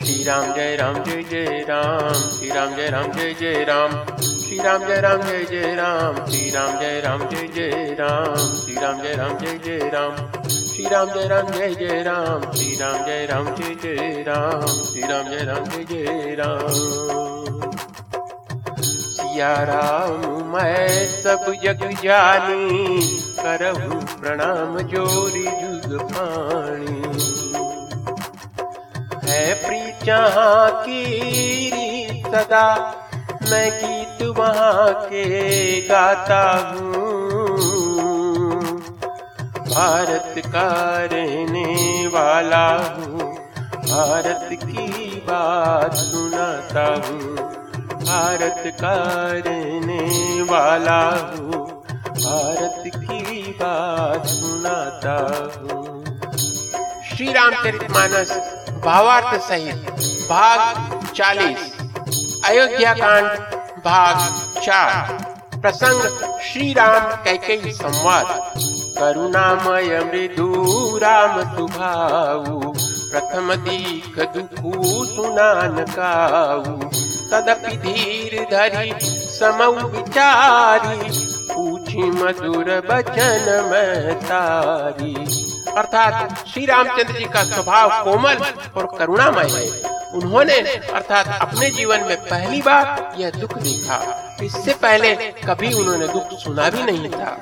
श्री राम जय राम जय जय राम श्री राम जय राम जय जय राम श्री राम जय राम जय जय राम श्री राम जय राम जय जय राम श्री राम जय राम जय जय राम श्री राम जय राम जय जय राम श्री राम जय राम जय जय राम श्री राम जय राम जय जय राम सिया राम मैं सब जग जानी करहु प्रणाम जोरी जुग पाणी है प्रीचा की सदा। मैं गीत वहाँ के गाता हूँ। भारत का रहने वाला हूँ। भारत की बात सुनाता हूँ। भारत का रहने वाला हूँ। भारत की बात सुनाता हूँ। श्री रामचरित मानस भावार्थ सहित, भाग चालीस अयोध्या कांड भाग चार, प्रसंग श्री राम कैकई संवाद। करुणामय मृदु, राम सुभाऊ प्रथम दीख दुखू सुनान काऊ तदपि धीर धरि समौ विचारी, पूछी मधुर बचन महतारी अर्थात श्री रामचंद्र जी का स्वभाव कोमल और करुणामय है। उन्होंने अर्थात अपने जीवन में पहली बार यह दुख देखा। इससे पहले कभी उन्होंने दुख सुना भी नहीं था।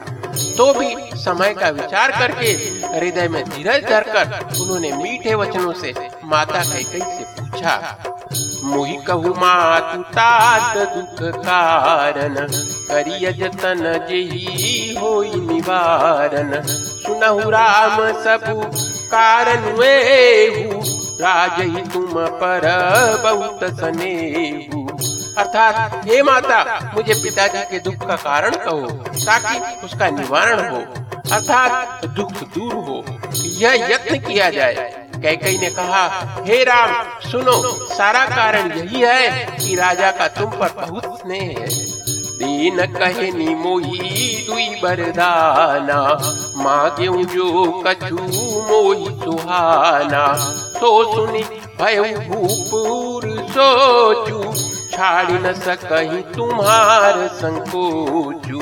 तो भी समय का विचार करके हृदय में धीरज धरकर उन्होंने मीठे वचनों से माता कैकई से पूछा, मोहि कहु मातु तात दुख कारण, करिय जतन जेही होई निवारण। सुनहु राम सबु कारण वेहु। राजही तुम पर बहुत सनेहु। अर्थात, हे माता, मुझे पिताजी के दुख का कारण कहो, ताकि उसका निवारण हो। अर्थात, दुख दूर हो। यह यत्न किया जाए। कैकई ने कहा, हे राम, सुनो, सारा कारण यही है कि राजा का तुम पर बहुत स्नेह है। दीन कहे नी मोही दुई बरदाना। मांगे जो कछु मोही सुहाना। तो सुनी भय भूपुर सोचू, छाड़ न सकही तुम्हार संकोचू।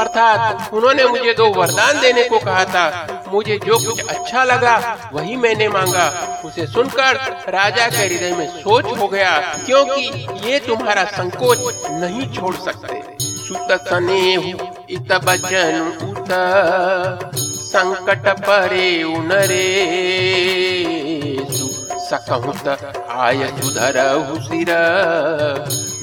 अर्थात उन्होंने मुझे दो वरदान देने को कहा था। मुझे जो कुछ अच्छा लगा, वही मैंने मांगा। उसे सुनकर राजा के हृदय में सोच हो गया, क्योंकि ये तुम्हारा संकोच नहीं छोड़ सकते। ಸುತ ಸನೇಹು ಇತ ಭಜನು ಉತ ಸಂಕಟ ಪರೆ ಉಣರೇಸು सकहुत आय सुधरहु सिर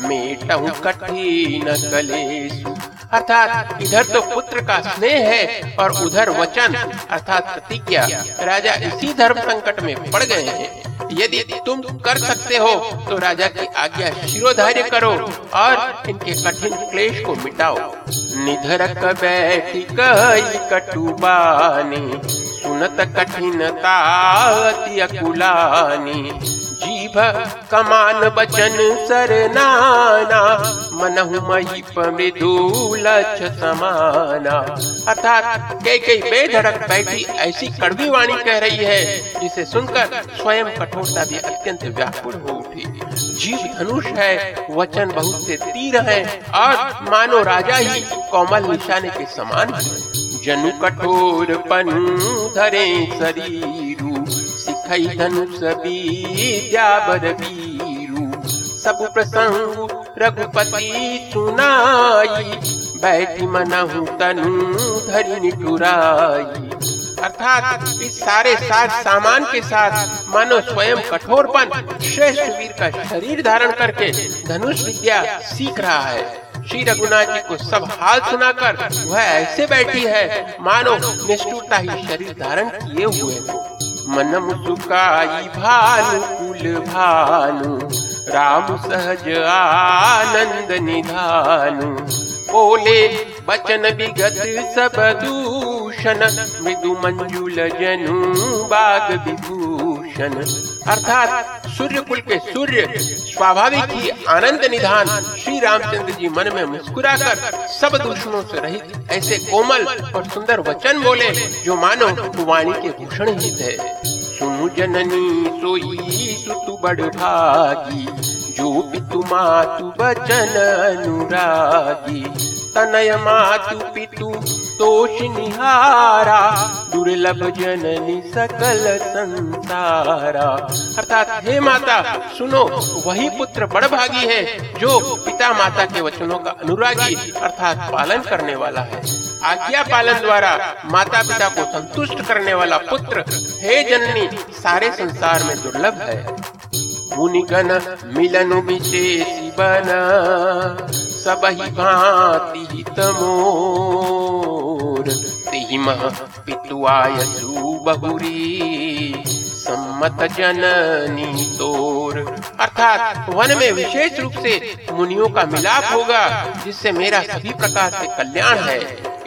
मेटहु कठिन कलेसु अर्थात इधर तो पुत्र का स्नेह है और उधर वचन, अर्थात प्रतिज्ञा, राजा इसी धर्म संकट में पड़ गए हैं। यदि तुम कर सकते हो तो राजा की आज्ञा शिरोधार्य करो और इनके कठिन क्लेश को मिटाओ। निधरक बैठी कई कटुबानी सुनत कठिनता अकुलानी। जीभ, कमान बचन सरनाना मनहु महीप मृदुलक्ष समाना। अर्थात कई कई बेधड़क बैठी ऐसी कड़वी वाणी कह रही है, जिसे सुनकर स्वयं कठोरता भी अत्यंत व्याकुल हो उठी। जीव धनुष है, वचन बहुत से तीर है, और मानो राजा ही कोमल निशाने के समान है। जनु कठोर पनु धरे शरीरू सिखई धनुष विद्या बर वीरू। सब प्रसंग रघुपति सुनाई, बैठी मनहु तनु धरि निठुराई। अर्थात इस सारे साथ सामान के साथ मानो स्वयं कठोरपन, श्रेष्ठ वीर का शरीर धारण करके धनुष विद्या सीख रहा है। श्री रघुनाथ जी को सब हाल सुनाकर वह ऐसे बैठी है, मानो निष्ठुरता ही शरीर धारण किए हुए हो। मन मुसुकाई भानु कुल भानु राम सहज आनंद निधानु। बोले बचन विगत सब दूषण मृदु मंजुल जनु बाग विभूषण अर्थात सूर्य कुल के सूर्य, स्वाभाविक ही आनंद निधान श्री रामचंद्र जी मन में मुस्कुराकर सब दूषणों से रहित ऐसे कोमल और सुंदर वचन बोले, जो मानो वाणी के भूषण ही थे। सुनु जननी सोई सुतु बड़ भागी, जो पितु मातु बचन अनुरागी। तनय मातु पितु तोष निहारा दुर्लभ जननी सकल संसारा। अर्थात, हे माता, सुनो, वही पुत्र बड़ भागी है जो पिता माता के वचनों का अनुरागी, अर्थात पालन करने वाला है। आज्ञा पालन द्वारा माता पिता को संतुष्ट करने वाला पुत्र, हे जननी, सारे संसार में दुर्लभ है। मुनिगण मिलन विशेष बन। सब ही भांति तमोर तिम पितु आयसु बहुरी सम्मत जननी तोर। अर्थात वन में विशेष रूप से मुनियों का मिलाप होगा, जिससे मेरा सभी प्रकार से कल्याण है।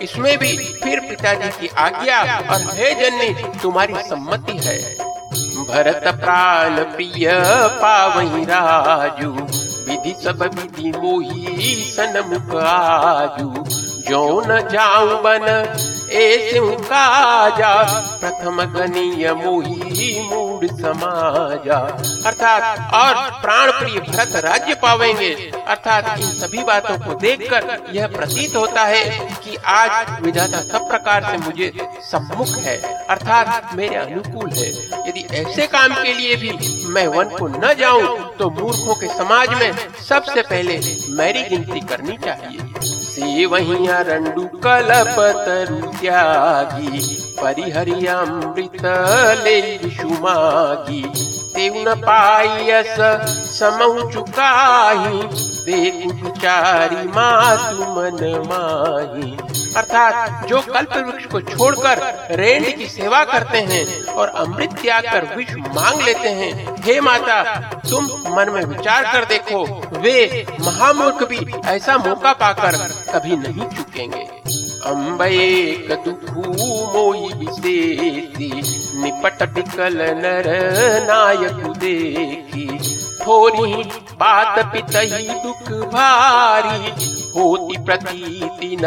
इसमें भी फिर पिताजी की आज्ञा और हे जननी, तुम्हारी सम्मति है। भरत प्राण प्रिय पावही राजू विधि सब विधि मोही सनम काजू। जो न जाऊँ बन ऐसे काजा। प्रथम गनीय मोही समाजा अर्थात और प्राण प्रिय भरत राज्य पावेंगे। अर्थात इन सभी बातों को देखकर यह प्रतीत होता है कि आज विधाता सब प्रकार से मुझे सम्मुख है। अर्थात मेरे अनुकूल है। यदि ऐसे काम के लिए भी मैं वन को न जाऊँ तो मूर्खों के समाज में सबसे पहले मेरी गिनती करनी चाहिए। वही रंडू कलप तरु त्यागी। परिहरियामृत ले सुमागी तेउ न पायस, समऊ चुकाही। देखु चारी मातु मन माही। अर्थात जो कल्प वृक्ष को छोड़कर रेंड की सेवा करते हैं और अमृत त्याग कर विष मांग लेते हैं, हे माता, तुम मन में विचार कर देखो, वे महामूर्ख भी ऐसा मौका पाकर कभी नहीं चुकेंगे। अम्बे दुखू मोई निपट बिकल नर नायक देखी। थोड़ी बात पितही दुख भारी, होती प्रतीति न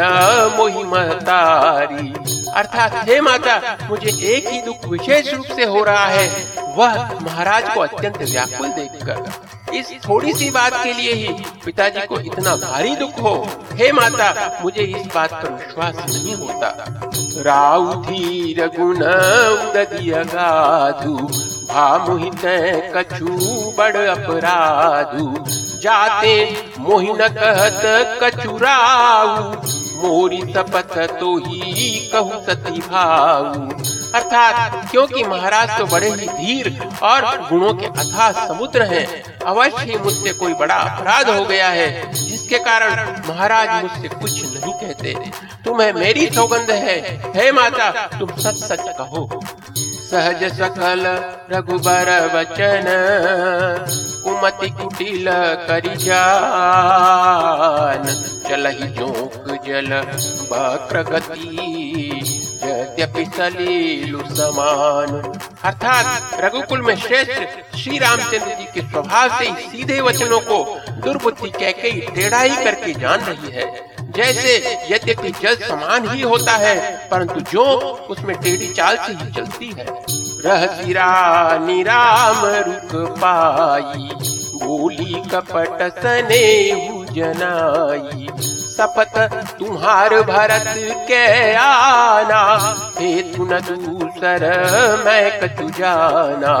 मोहि महतारी। अर्थात, हे माता, मुझे एक ही दुख विशेष रूप से हो रहा है वह महाराज को अत्यंत व्याकुल देखकर, इस थोड़ी सी बात के लिए ही पिताजी को इतना भारी दुख हो। हे माता, मुझे इस बात पर विश्वास नहीं होता। राउ धीर गुण उदिय भामुहित कछु बड़ अपराधु। जाते मोहिन कहत कचुराऊ मोरी सपथ तो ही कहू सती भाऊ। अर्थात, क्योंकि महाराज तो बड़े ही धीर और गुणों के अथाह समुद्र हैं। अवश्य ही मुझसे कोई बड़ा अपराध हो गया है, जिसके कारण महाराज मुझसे कुछ नहीं कहते। तुम्हें मेरी सौगंध है। हे माता, तुम सच सच कहो। सहज सकल रघुबर वचन कुमति कुटिल करि जान। चलहि जोक जल वक्र गति यद्यपि सलीलु समान अर्थात रघुकुल में श्रेष्ठ श्री रामचंद्र जी के स्वभाव से ही सीधे वचनों को दुर्बुद्धि कह के टेढ़ा ही करके जान रही है। जैसे यद्यपि जल समान ही होता है, परंतु जो उसमें टेढ़ी चाल से ही चलती है। रह सिरा निराम रुक पाई, बोली कपट सने जनाई। सपत तुम्हार भरत के आना। हे तुन दूसर मैं कछु जाना।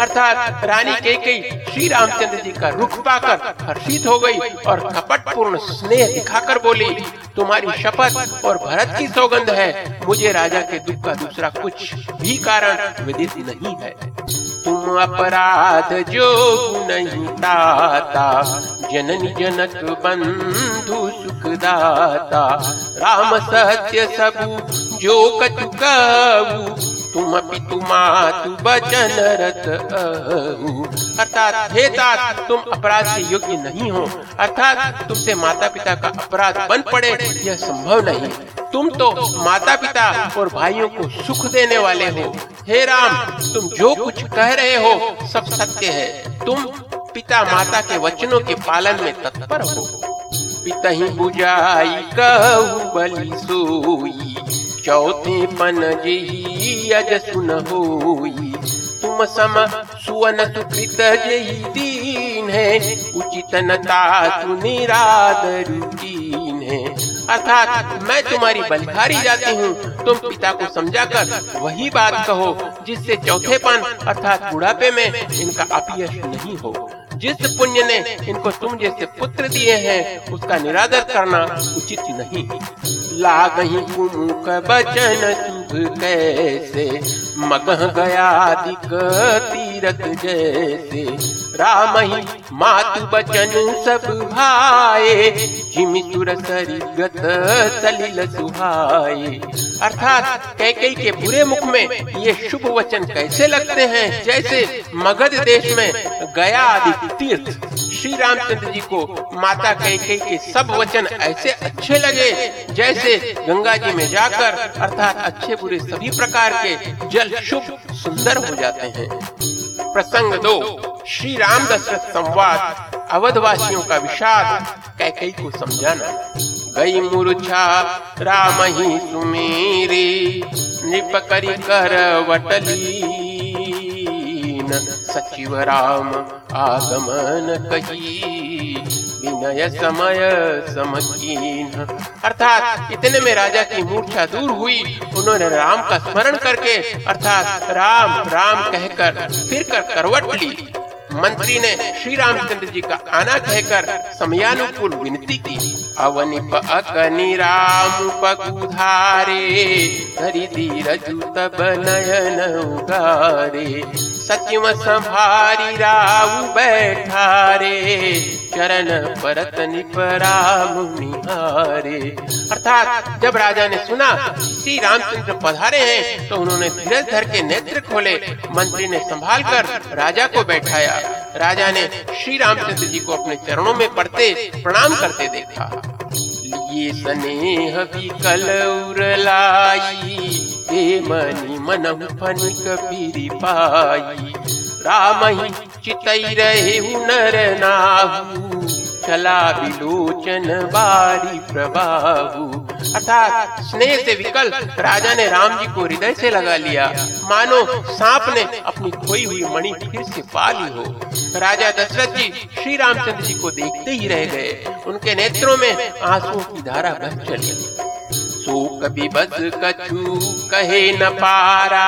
अर्थात रानी के कई श्री रामचंद्र जी का रुख पाकर हर्षित हो गई और कपट पूर्ण स्नेह दिखाकर बोली, तुम्हारी शपथ और भरत की सौगंध है। मुझे राजा के दुख का दूसरा कुछ भी कारण विदित नहीं है। तुम अपराध जो नहीं ताता जननी जनक बंधु सुखदाता। राम सत्य सबु, जो कछु तुम पितु मातु बचन रत अर्थात हे तात तुम अपराध के योग्य नहीं हो। अर्थात तुमसे माता पिता का अपराध बन पड़े, यह संभव नहीं। तुम तो माता पिता और भाइयों को सुख देने वाले हो। हे राम, तुम जो कुछ कह रहे हो सब सत्य है। तुम पिता माता के वचनों के पालन में तत्पर हो। पिता ही बुझाई कहू बलि सोई, चौथे पन जी अज सुन होई। तुम सम सुवन सुकृत जही दीन है उचित नता सुनिरादर है अर्थात मैं तुम्हारी बलिहारी जाती हूँ। तुम पिता को समझाकर वही बात कहो जिससे चौथे पान अर्थात बुढ़ापे में इनका अपयश नहीं हो। जिस पुण्य ने इनको तुम जैसे पुत्र दिए हैं, उसका निरादर करना उचित नहीं। लाग ही कुमुख बचन शुभ कैसे? मगह गया दिक तीरथ जैसे। राम ही मातु बचन सब भाए, जिमि सुर सरिगत सलिल सुहाए। अर्थात कैकई के बुरे मुख में ये शुभ वचन कैसे लगते हैं? जैसे मगध देश में गया आदि तीर्थ। श्री रामचंद्र जी को माता कैकई के सब वचन ऐसे अच्छे लगे, जैसे गंगा जी में जाकर, अर्थात अच्छे बुरे सभी प्रकार के जल शुभ सुंदर हो जाते हैं। प्रसंग दो श्री राम दशरथ संवाद, अवधवासियों का विषाद, कैकई को समझाना। गई मूर्छा, राम ही सुमेरे, निप करी कर वटली सचिव राम आगमन कही। विनय समय समकीन अर्थात इतने में राजा की मूर्छा दूर हुई। उन्होंने राम का स्मरण करके अर्थात राम राम कहकर फिर कर करवट ली। मंत्री ने श्री रामचंद्र जी का आना कहकर समयानुकूल विनती की। अवनिप अकनि राम पकुधारे धरि धीरज तब नयन उगारे। सचिव संभारी राव बैठारे, चरण परत निपराम निहारे। अर्थात, जब राजा ने सुना, श्री रामचंद्र पधारे हैं तो उन्होंने धीरज धर के नेत्र खोले, मंत्री ने संभाल कर राजा को बैठाया। राजा ने श्री रामचंद्र जी को अपने चरणों में पड़ते प्रणाम करते देखा। ये स्नेह विकल उरलाई हे मनी मन फनिक पीरी पाई राम ही चितई रहे नर नाहू, चला बिलोचन बारी प्रभाहू। अर्थात स्नेह से विकल राजा ने राम जी को हृदय से लगा लिया। मानो सांप ने अपनी खोई हुई मणि फिर से पा ली हो। राजा दशरथ जी श्री रामचंद्र जी को देखते ही रह गए। उनके नेत्रों में आंसुओं की धारा बह चली। शोक बस कछु कहे न पारा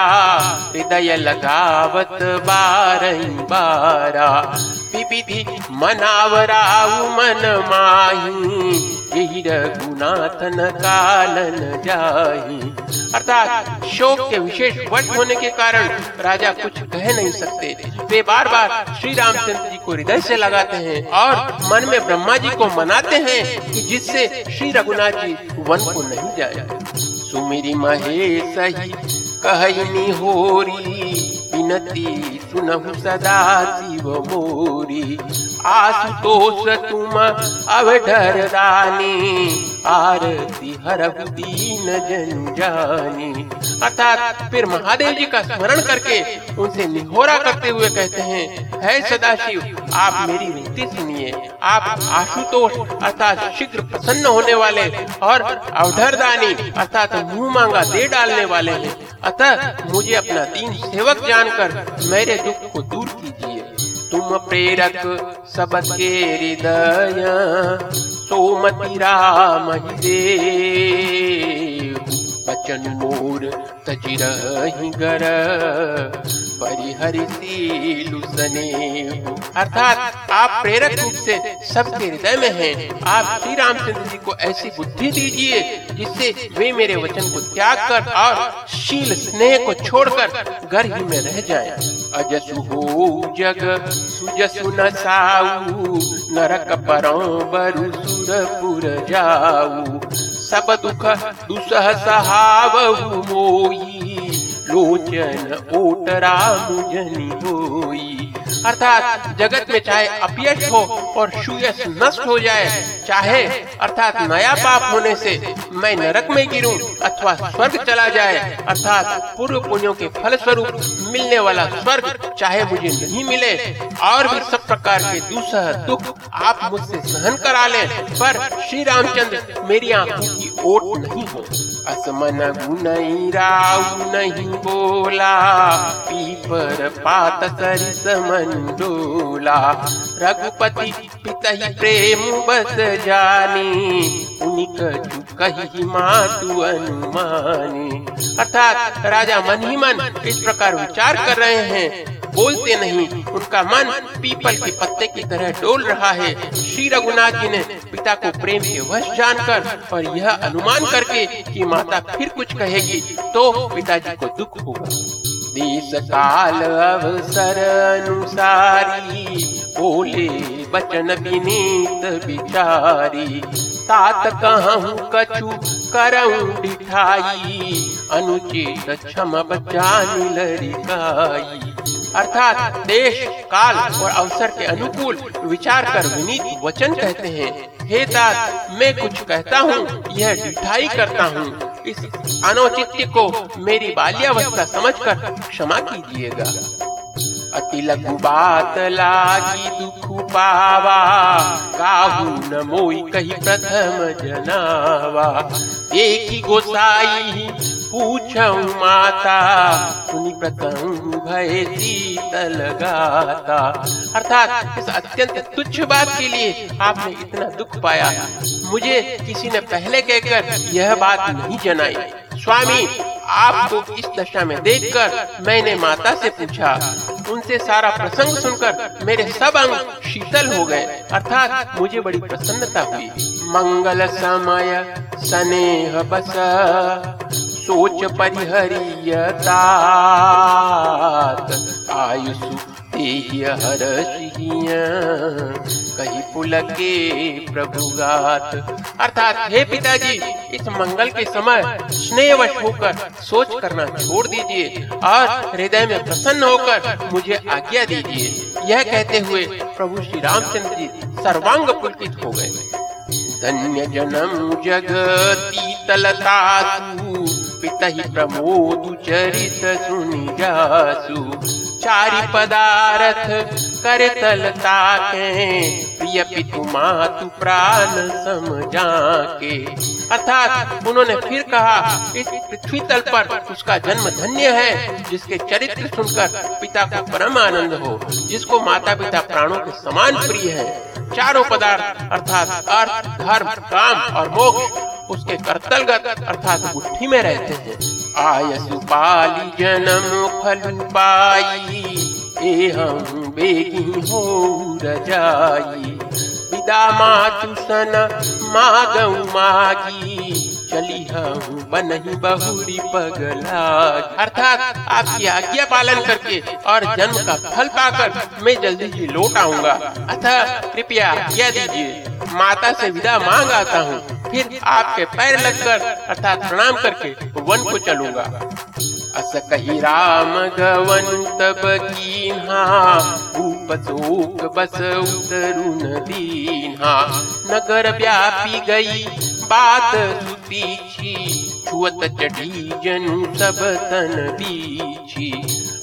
हृदय लगावत बारही बारा। विधि मनावराऊ मन माही। यही रघुनाथन कालन जाही। अर्थात शोक के विशेष वट होने के कारण राजा कुछ कह नहीं सकते। वे बार बार श्री रामचंद्र जी को हृदय से लगाते हैं और मन में ब्रह्मा जी को मनाते हैं कि जिससे श्री रघुनाथ जी वन को नहीं जाए। सुमिरी महेश ही कहनी होरी। विनती सुनहु सदा शिव मोरी। आशुतोष तुम अवधर रानी। आरती हर दीन जन जानी। अर्थात फिर महादेव जी का स्मरण करके उनसे निहोरा करते हुए कहते हैं, है सदाशिव, आप मेरी विनती सुनिए। आप आशुतोष अर्थात शीघ्र प्रसन्न होने वाले और अवधरदानी अर्थात मुँह मांगा दे डालने वाले हैं। अतः मुझे अपना दीन सेवक जानकर मेरे दुख को दूर कीजिए। तुम प्रेरक, सबके हृदय सोमति राम बचन मोर तजिरहि गर परिहरिशीलु अर्थात आप प्रेरक रूप से सबके हृदय में हैं। आप श्री रामचंद्र जी को ऐसी बुद्धि दीजिए जिससे वे मेरे वचन को त्याग कर और शील स्नेह को छोड़कर घर ही में रह जाएँ। अजसु हो जग सुजसु न साऊ नरक परों बरु सुरपुर जाऊ सब दुख दुसह सहावहु मोई लोचन ओट राम जनी होई अर्थात जगत में चाहे अपयश हो और सुयश नष्ट हो जाए, चाहे अर्थात नया पाप होने से मैं नरक में गिरूं अथवा स्वर्ग चला जाए, अर्थात पूर्व पुण्यों के फल स्वरूप मिलने वाला स्वर्ग चाहे मुझे नहीं मिले, और भी सब प्रकार के दूसरा दुख आप मुझसे सहन करा ले, पर श्री रामचंद्र मेरी आँखों की ओट नहीं हो। असमन गुनई नहीं बोला पीपर पात सरिस मंडोला रघुपति पिता प्रेम बस जानी उनिक कही मातु अनुमानी। अर्थात राजा मन ही मन इस प्रकार विचार कर रहे हैं। बोलते नहीं। उनका मन पीपल के पत्ते की तरह डोल रहा है। श्री रघुनाथ जी ने पिता को प्रेम के वश जानकर और यह अनुमान करके कि माता फिर कुछ कहेगी तो पिताजी को दुख होगा। देश काल अवसर अनुसारी, बोले बचन विनीत बिचारी तात कहूँ, कछु करऊँ दिठाई अनुचित क्षम बचानी लड़िकाई अर्थात देश, काल और अवसर के अनुकूल विचार कर विनीत वचन कहते हैं। हे तात मैं कुछ कहता हूँ, यह डिठाई करता हूँ। इस अनौचित्य को मेरी बाल्यावस्था समझकर क्षमा कीजिएगा। अति लघु बात लागी दुख पावा काहू न मोई कही प्रथम जनावा। देखी गोसाई पूछऊ माता, सुनी प्रथम भय शीतल गाता। अर्थात इस अत्यंत तुच्छ बात के लिए आपने इतना दुख पाया। मुझे किसी ने पहले कहकर यह बात नहीं जनाई। स्वामी, आपको इस दशा में देखकर मैंने माता से पूछा। उनसे सारा प्रसंग सुनकर मेरे सब अंग शीतल हो गए। अर्थात मुझे बड़ी प्रसन्नता हुई। मंगल समय, स्नेह बस। सोच परिहरियता आयुषु कही पुलके प्रभु गात अर्थात हे पिताजी, इस मंगल के समय स्नेहवश होकर सोच करना छोड़ दीजिए और हृदय में प्रसन्न होकर मुझे आज्ञा दीजिए। यह कहते हुए प्रभु श्री रामचंद्र जी सर्वांग पुलकित हो गए। धन्य जन्म जगती तलता पिता ही प्रमोद चरित सुनि जासु। चारि पदार्थ कर तलता के प्रिय पितु मातु प्राण समझा के अर्थात उन्होंने फिर कहा इस पृथ्वी तल पर उसका जन्म धन्य है जिसके चरित्र सुनकर पिता को परम आनंद हो जिसको माता पिता प्राणों के समान प्रिय है। चारों पदार्थ, अर्थात अर्थ, धर्म, काम और मोक्ष, उसके कर्तलगत, अर्थात मुट्ठी में रहते हैं आयसु पाली जन्म फल पाई ए हम बेगी हो रजाई विदा मातु सन मागऊ मागी चली हम बनही बहुरी पगला। अर्थात आपकी आज्ञा पालन करके और जन्म का फल पाकर मैं जल्दी ही लौट आऊँगा। अतः कृपया आज्ञा दीजिए। माता से विदा मांग आता हूँ। फिर आपके पैर लगकर, अर्थात प्रणाम करके वन को चलूँगा। अस कही राम गवन तब उपसोक बस उतरुन दीन्हा। नगर व्यापी गई बात सुतीछी छुअत चढ़ी जनु सब तन दीछी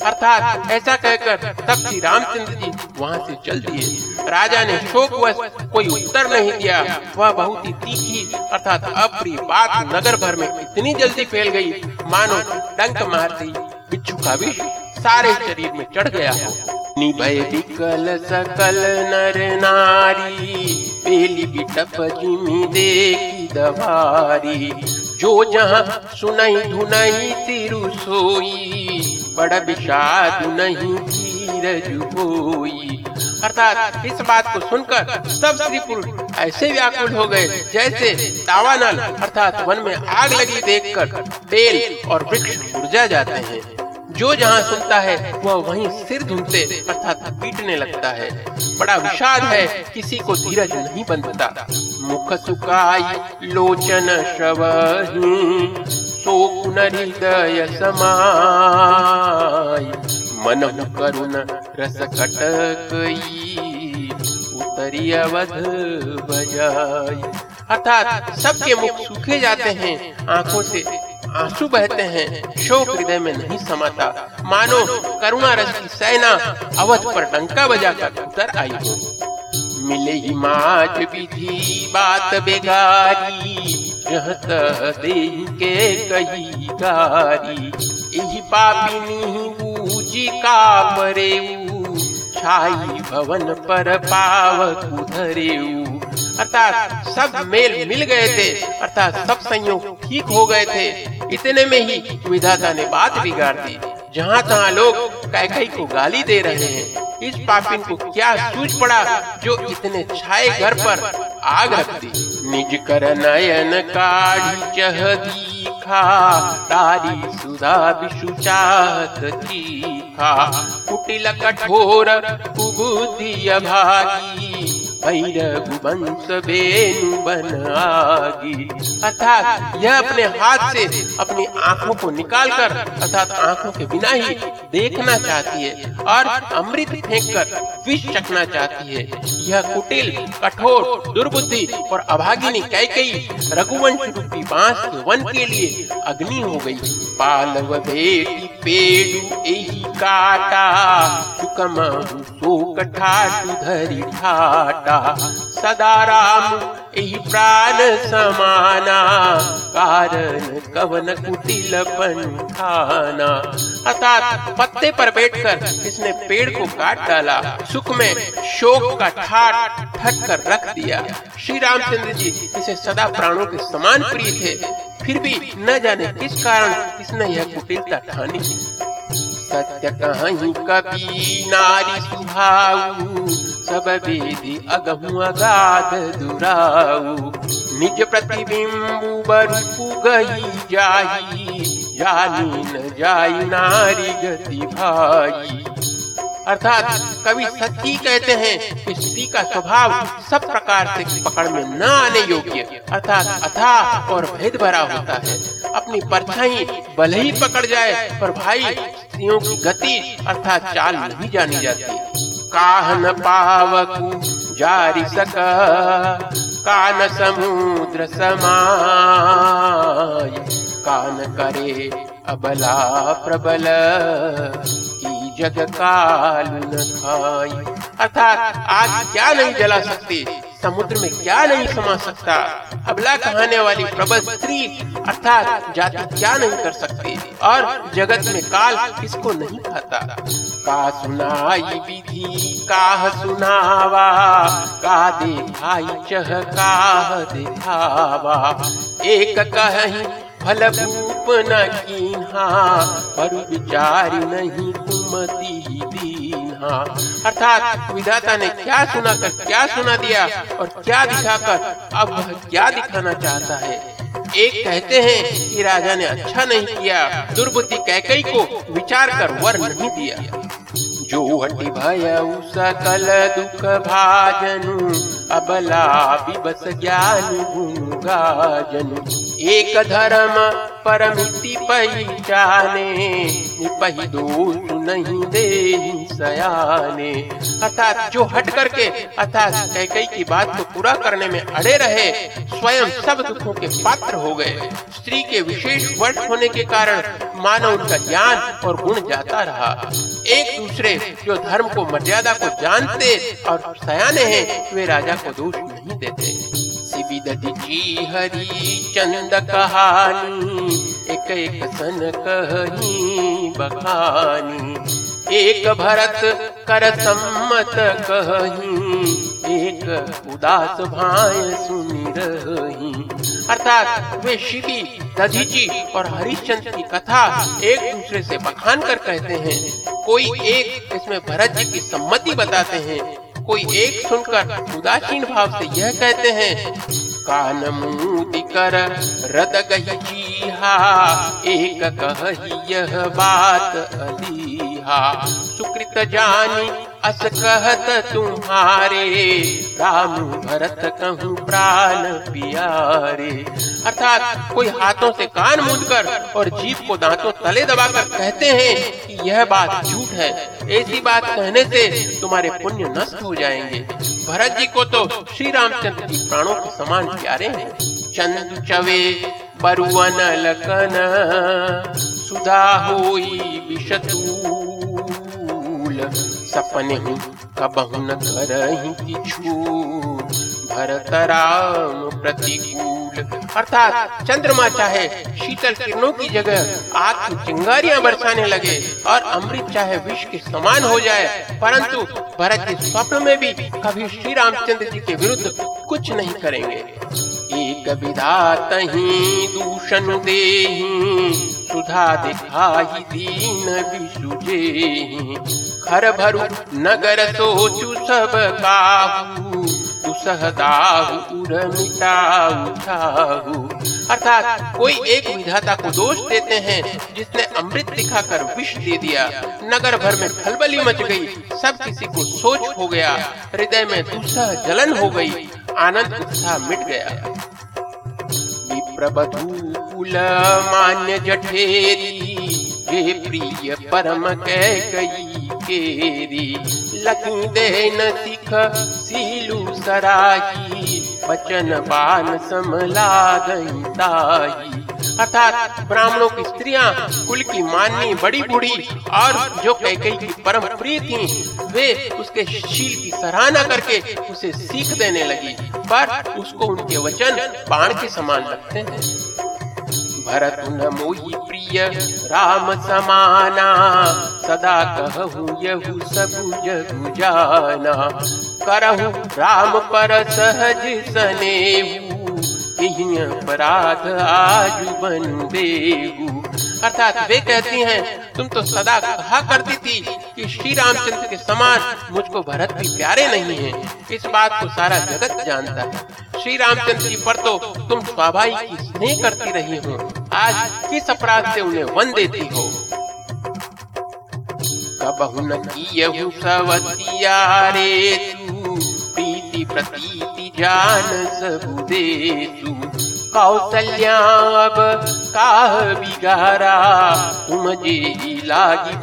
अर्थात ऐसा कहकर तब श्री रामचंद्र जी वहाँ से चल दिए। राजा ने शोक शोकवश कोई उत्तर नहीं दिया। वह बहुत ही तीखी, अर्थात अप्रिय बात नगर भर में इतनी जल्दी फैल गई। मानो डंक मारती बिच्छू का विष। सारे शरीर में चढ़ गया। हो निभय विकल सकल नर नारी, पेली बिटप जिमी देखी दवारी जो जहाँ सुनई धुनई तिरु सोई, बड़ा विषाद नहीं धीरज होई अर्थात इस बात को सुनकर सब स्त्री पुरुष ऐसे व्याकुल हो गए, जैसे दावानल, अर्थात वन में आग लगी देखकर बेल और वृक्ष मुरझा जाते हैं। जो जहाँ सुनता है, वह वहीं सिर धुनते अर्थात पीटने लगता है। बड़ा विषाद है, किसी को धीरज नहीं बनता। मुख सुकाई लोचन श्रवही शोक हृदय समाय मन करुण रस कटकई, उतरी अवध बजाय अर्थात सबके मुख सूखे जाते हैं, आँखों से आँसू बहते हैं। शोक हृदय में नहीं समाता। मानो करुणा रस की सेना अवध पर डंका बजाकर उतर आई हो। मिले ही माज विधि, बात बेगारी जहत दे के कही गारी। यही पापिनी बूजी का परे छाई भवन पर पावक उधरेऊ। अर्थात सब मेल मिल गए थे, अर्थात सब संयोग ठीक हो गए थे। इतने में ही विधाता ने बात बिगाड़ दी। जहाँ तहाँ लोग कैकई को गाली दे रहे हैं, इस पापिन को क्या सूझ पड़ा जो इतने छाए घर पर आग रख दी? निज कर नयन तारी सुधा कुटिल कठोर कुबुद्धि भागी बेनु बन आगी। अर्थात यह अपने हाथ से अपनी आँखों को निकालकर, अर्थात आँखों के बिना ही देखना चाहती है और अमृत फेंक कर विष चखना चाहती है। यह कुटिल, कठोर, दुर्बुद्धि और अभागिनी कई कई रघुवंश रूपी बाँस के वन के लिए अग्नि हो गई। पालव बेटी पेड़ू यही काटा, सुकम शोक ठाटू धरी ठाटा। सदा सदा राम यही प्राण समाना। कारण कवन कुटिल पंखाना अर्थात पत्ते पर बैठकर इसने पेड़ को काट डाला, सुख में शोक का ठाट ठट कर रख दिया। श्री रामचंद्र जी इसे सदा प्राणों के समान प्रिय थे। फिर भी न जाने किस कारण इसने यह कुटिलता ठानी। सत्य कहीं कभी नारी सुहाऊ सब वेदी अगहु अगाध दुराऊ निज प्रतिबिंबु बरूपु गई जाई जानी न जाई नारी गति भाई। अर्थात कवि सत्य कहते हैं कि स्त्री का स्वभाव सब प्रकार से पकड़ में न आने योग्य, अर्थात अथा और भेद भरा होता है। अपनी परछाई भले ही पकड़ जाए, पर भाई, स्त्रियों की गति, अर्थात चाल नहीं जानी जाती। काहन पावक जारी सक, कान समुद्र समाय कान करे अबला प्रबल, की जग काल न खाई। अर्थात आज क्या नहीं जला सकती। समुद्र में क्या नहीं समा सकता? अबला कहने वाली प्रबल स्त्री अर्थात जाति क्या नहीं कर सकती? और जगत में काल किसको नहीं खाता? का सुनाई विधि, काह सुनावा, का देखाई चह, काह दिखावा। एक कहीं फल भूप न कीन्हा, पर विचार नहीं कुमति अर्थात विधाता ने क्या सुना कर क्या सुना दिया और क्या दिखाकर अब वह क्या दिखाना चाहता है? एक कहते हैं कि राजा ने अच्छा नहीं किया, दुर्बुद्धि कैकई को विचार कर वर नहीं दिया। जो हटि भय सकल दुख भाजनु, अबला विबस ज्ञान गाजनु एक धर्म परमिति पहचाने, निपही दोष नहीं दे सयाने। अर्थात जो हट करके, अर्थात कैकई की बात को पूरा करने में अड़े रहे, स्वयं सब दुखों के पात्र हो गए। स्त्री के विशेष वर्ष होने के कारण मानव उनका ज्ञान और गुण जाता रहा। एक दूसरे जो धर्म को मर्यादा को जानते और सयाने हैं, वे राजा को दोष नहीं देते। जी हरी चंद कहानी, एक एक सन कही बखानी। एक भरत कर सम्मत कही, एक उदास भाई सुनी रही। अर्थात वे शिवी दधीची और हरिश्चंद्र की कथा एक दूसरे से बखान कर कहते हैं। कोई एक इसमें भरत जी की सम्मति बताते हैं। कोई एक सुनकर उदासीन भाव से यह कहते हैं, कान मुदी कर, रद गही जीहा, एक कही यह बात अलीहा। सुकृत जानी अस कहत तुम्हारे, राम भरत कहूँ प्राण प्यारे। अर्थात कोई हाथों से कान मूद कर और जीप को दांतों तले दबाकर कहते हैं कि यह बात झूठ है। ऐसी बात कहने से तुम्हारे पुण्य नष्ट हो जाएँगे। भरत जी को तो श्री रामचंद्र जी प्राणों के समान प्यारे हैं। चंद चवे, बरुवन लकन सुधा होई विषतूल। सपने कबहु न करही किछु। भरत राम प्रतिकूल। अर्थात चंद्रमा चाहे शीतल किरणों की जगह आग की चिंगारियाँ बरसाने लगे और अमृत चाहे विष के समान हो जाए, परंतु भरत के स्वप्न में भी कभी श्री रामचंद्र जी के विरुद्ध कुछ नहीं करेंगे। एक विधात ही दूषण दे सुधा दिखाई दीन विसुजे खर भरु नगर सोचु सब काहू दुसहदाहु उर मिटाऊ अर्थात कोई एक विधाता को दोष देते हैं, जिसने अमृत दिखाकर विष दे दिया। नगर भर में खलबली मच गई, सब किसी को सोच हो गया, हृदय में दुस्सह जलन हो गई, आनंद उत्साह मिट गया। विप्रबधू मान्य जठेरी जे प्रिय परम कह गई केरी। सिख सीलू बचन बान समला गई ताई। अर्थात ब्राह्मणों की स्त्रियाँ कुल की माननी बड़ी बूढ़ी और जो कैकई की परम प्रिय थी, वे उसके शील की सराहना करके उसे सीख देने लगी। पर उसको उनके वचन बाण के समान लगते हैं। भरत न मोही प्रिय राम समाना सदा कहूँ यहु सब जाना करहु राम पर सहज यही अपराध आज बन देहू अर्थात वे कहती हैं तुम तो सदा कहा करती थी कि श्री रामचंद्र के समान मुझको भरत भी प्यारे नहीं है। इस बात को सारा जगत जानता है। श्री रामचंद्र जी पर तो तुम स्वाभाविक स्नेह करती रही हो। आज किस अपराध से उन्हें वन देती हो? तू, प्रीति प्रतीति जान सबु दे काह बिगारा। लागी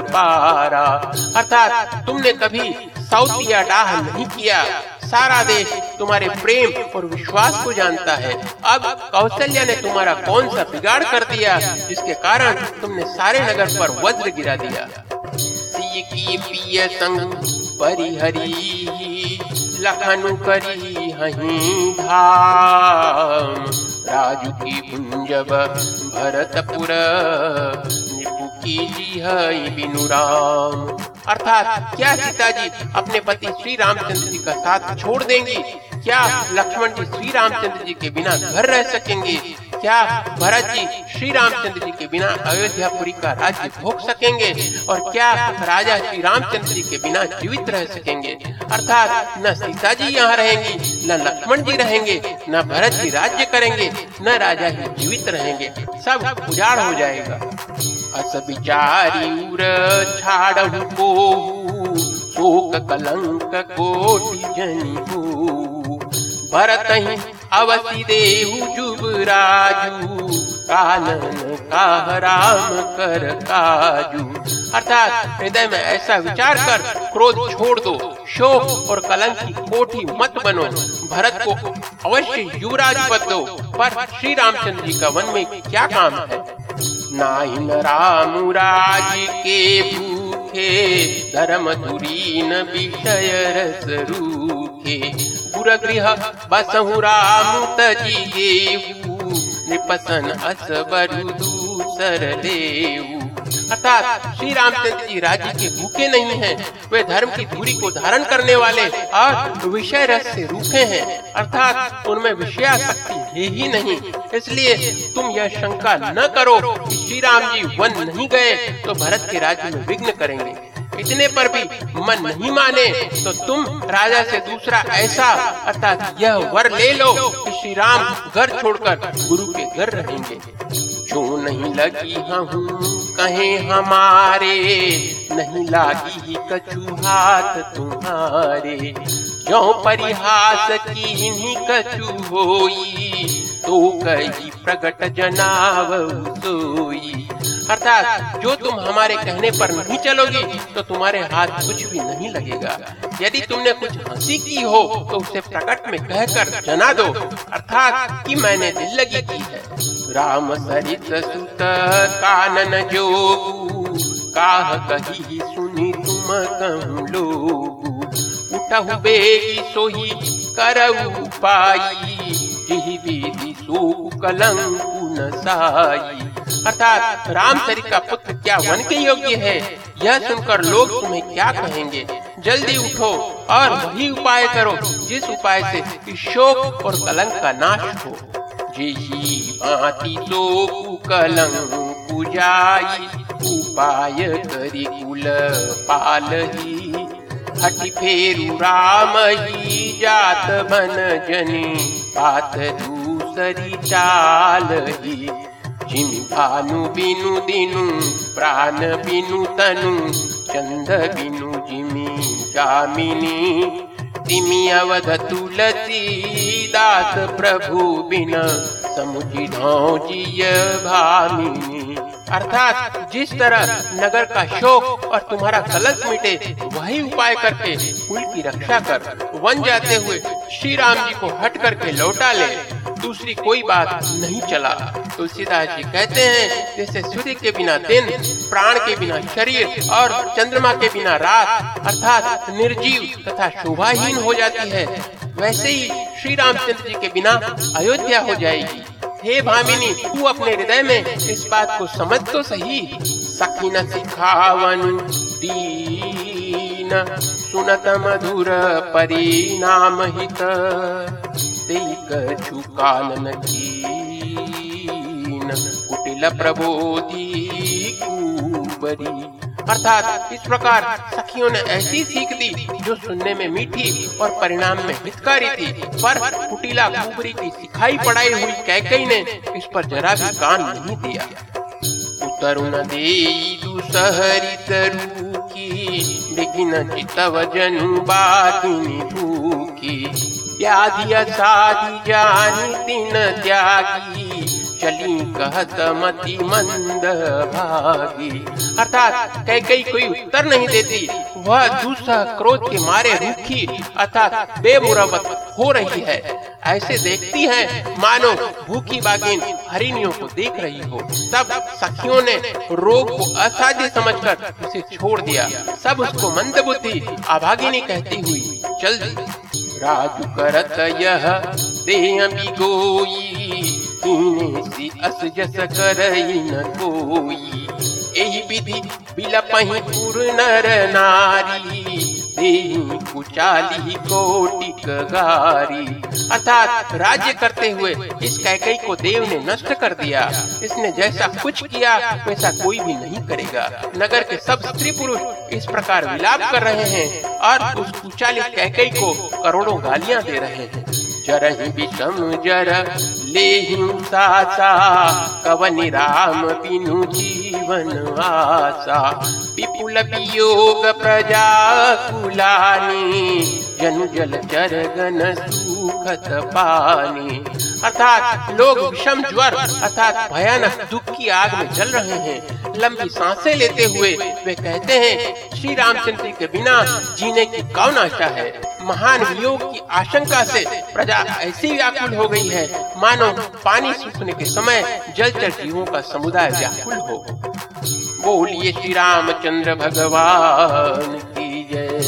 पारा। अर्थात तुमने कभी सौतिया डाह नहीं किया। सारा देश तुम्हारे प्रेम और विश्वास को जानता है। अब कौशल्या ने तुम्हारा कौन सा बिगाड़ कर दिया, जिसके कारण तुमने सारे नगर पर वज्र गिरा दिया। की पिय संग परिहरी लखनु करी हही धाम। राजू की पुंजब भरतपुर की राम। अर्थात क्या सीता जी अपने पति श्री रामचंद्र जी का साथ छोड़ देंगी? क्या लक्ष्मण जी श्री रामचंद्र जी के बिना घर रह सकेंगे? क्या भरत जी श्री रामचंद्र जी के बिना अयोध्यापुरी का राज्य भोग सकेंगे? और क्या राजा श्री रामचंद्र जी के बिना जीवित रह सकेंगे? अर्थात न सीता जी यहाँ रहेंगी, न लक्ष्मण जी रहेंगे, न भरत जी राज्य करेंगे, न राजा ही जीवित रहेंगे। सब उजाड़ हो जाएगा। अस को शोक कलंक भरत ही अवसि देहु जुबराजू कानन काह राम कर काजू। अर्थात हृदय में ऐसा विचार कर, क्रोध छोड़ दो, शोक और कलंक की कोठी मत बनो, भरत को अवश्य युवराज पद दो। पर श्री रामचंद्र जी का वन में क्या काम है? नाइन राम राज के भूखे, धर्म धुरीन विषय रूखे। गृह बसहु राम तजी गेहू निपसन दूसर देऊ। अर्थात श्री रामचंद्र जी राज्य के भूखे नहीं हैं, वे धर्म की धूरी को धारण करने वाले और विषय रस से रूखे हैं। अर्थात उनमें विषयाशक्ति है ही नहीं। इसलिए तुम यह शंका न करो कि श्री राम जी वन नहीं गए तो भरत के राज्य में विघ्न करेंगे। इतने पर भी मन नहीं माने तो तुम राजा से दूसरा ऐसा, अर्थात यह वर ले लो कि श्री राम घर छोड़कर गुरु के घर रहेंगे। जो नहीं लगी हूँ, कहे हमारे, नहीं लागी ही कछु हाथ तुम्हारे। जो परिहास की ही कछु होई तो कही प्रकट जनाव सोई अर्थात, जो तुम हमारे कहने पर नहीं चलोगी तो तुम्हारे हाथ कुछ भी नहीं लगेगा। यदि तुमने कुछ हँसी की हो तो उसे प्रकट में कहकर जना दो। अर्थात कि मैंने दिल लगी की है। राम सरित सुत कानन जो काह कही सुनी तुम कहूँ लोग। उठहु बेगी सोही करऊ पाई, जिहि विधि सोक कलंकु न साई। अर्थात रामचरित का पुत्र क्या वन के योग्य है? यह सुनकर लोग तुम्हें क्या कहेंगे? जल्दी उठो और वही उपाय करो, जिस उपाय से शोक और कलंक का नाश हो। जिही भांति शोक कलंक जाई उपाय करी कुल पालही। हटि फेरु राम ही जात बन जनी बात दूसरी चाल ही जिन भानु बिनु दिनु प्राण बिनु तनु चंद बिनु जिमी जामिनी। तिमि अवध तुलसी, दास प्रभु बिन, समुचि जिय भामिनी। अर्थात जिस तरह नगर का शोक और तुम्हारा कलंक मिटे, वही उपाय करके कुल की रक्षा कर, वन जाते हुए श्री राम जी को हट करके लौटा ले। दूसरी कोई बात नहीं चला। तुलसीदास जी कहते हैं, जैसे सूर्य के बिना दिन, प्राण के बिना शरीर और चंद्रमा के बिना रात, अर्थात निर्जीव तथा शोभाहीन हो जाती है, वैसे ही श्री रामचंद्र जी के बिना अयोध्या हो जाएगी। हे भामिनी, तू अपने हृदय में इस बात को समझ तो सही। सखी न सिखावन, दीन सुनत मधुर परिणाम हित। कुटिल प्रबोधी अर्थात इस प्रकार सखियों ने ऐसी सीख दी जो सुनने में मीठी और परिणाम में हितकारी थी। पर कुटिला कुबरी की सिखाई पढ़ाई हुई कैकई ने इस पर जरा भी कान नहीं दिया। उतरुण दे दुसहरी तरु की लेकिन चितव जनु बातिनी भूखी। व्याधि असाधि जानी तीन त्यागी चली कहत मति मंद भागी। अर्थात कह कई कोई उत्तर नहीं देती। वह दूसरा क्रोध के मारे रूखी, अर्थात बेमुरवत हो रही है। ऐसे देखती है, मानो भूखी बागिन हरिणियों को देख रही हो। तब सखियों ने रोग को असाध्य समझकर उसे छोड़ दिया। सब उसको मंद बुद्धि, अभागिनी कहती हुई, चल राजू करत यह देह गोई। सी अस जस करई न कोई। एही विधि बिलपहि पुर नर नारी देही कुचाली कोटिक गारी अर्थात राज्य करते हुए इस कैकई को देव ने नष्ट कर दिया। इसने जैसा कुछ किया, वैसा कोई भी नहीं करेगा। नगर के सब स्त्री पुरुष इस प्रकार विलाप कर रहे हैं और उस कुचाली कैकई को करोड़ों गालियाँ दे रहे हैं। जरहि विषम जर ले सासा कवनि राम बिनु जीवन आशा। विपुल वियोग प्रजा कुलानी, जनु जल चर गन सुखत पानी। अर्थात लोग विषम ज्वर, अर्थात भयानक दुख की आग में जल रहे हैं। लंबी साँसें लेते हुए वे कहते हैं, श्री रामचंद्र के बिना जीने की कौन आशा है? महान वियोग की आशंका से प्रजा ऐसी व्याकुल हो गई है, मानो पानी सूखने के समय जलचर जीवों का समुदाय व्याकुल हो। बोलिए श्री रामचंद्र भगवान की जय।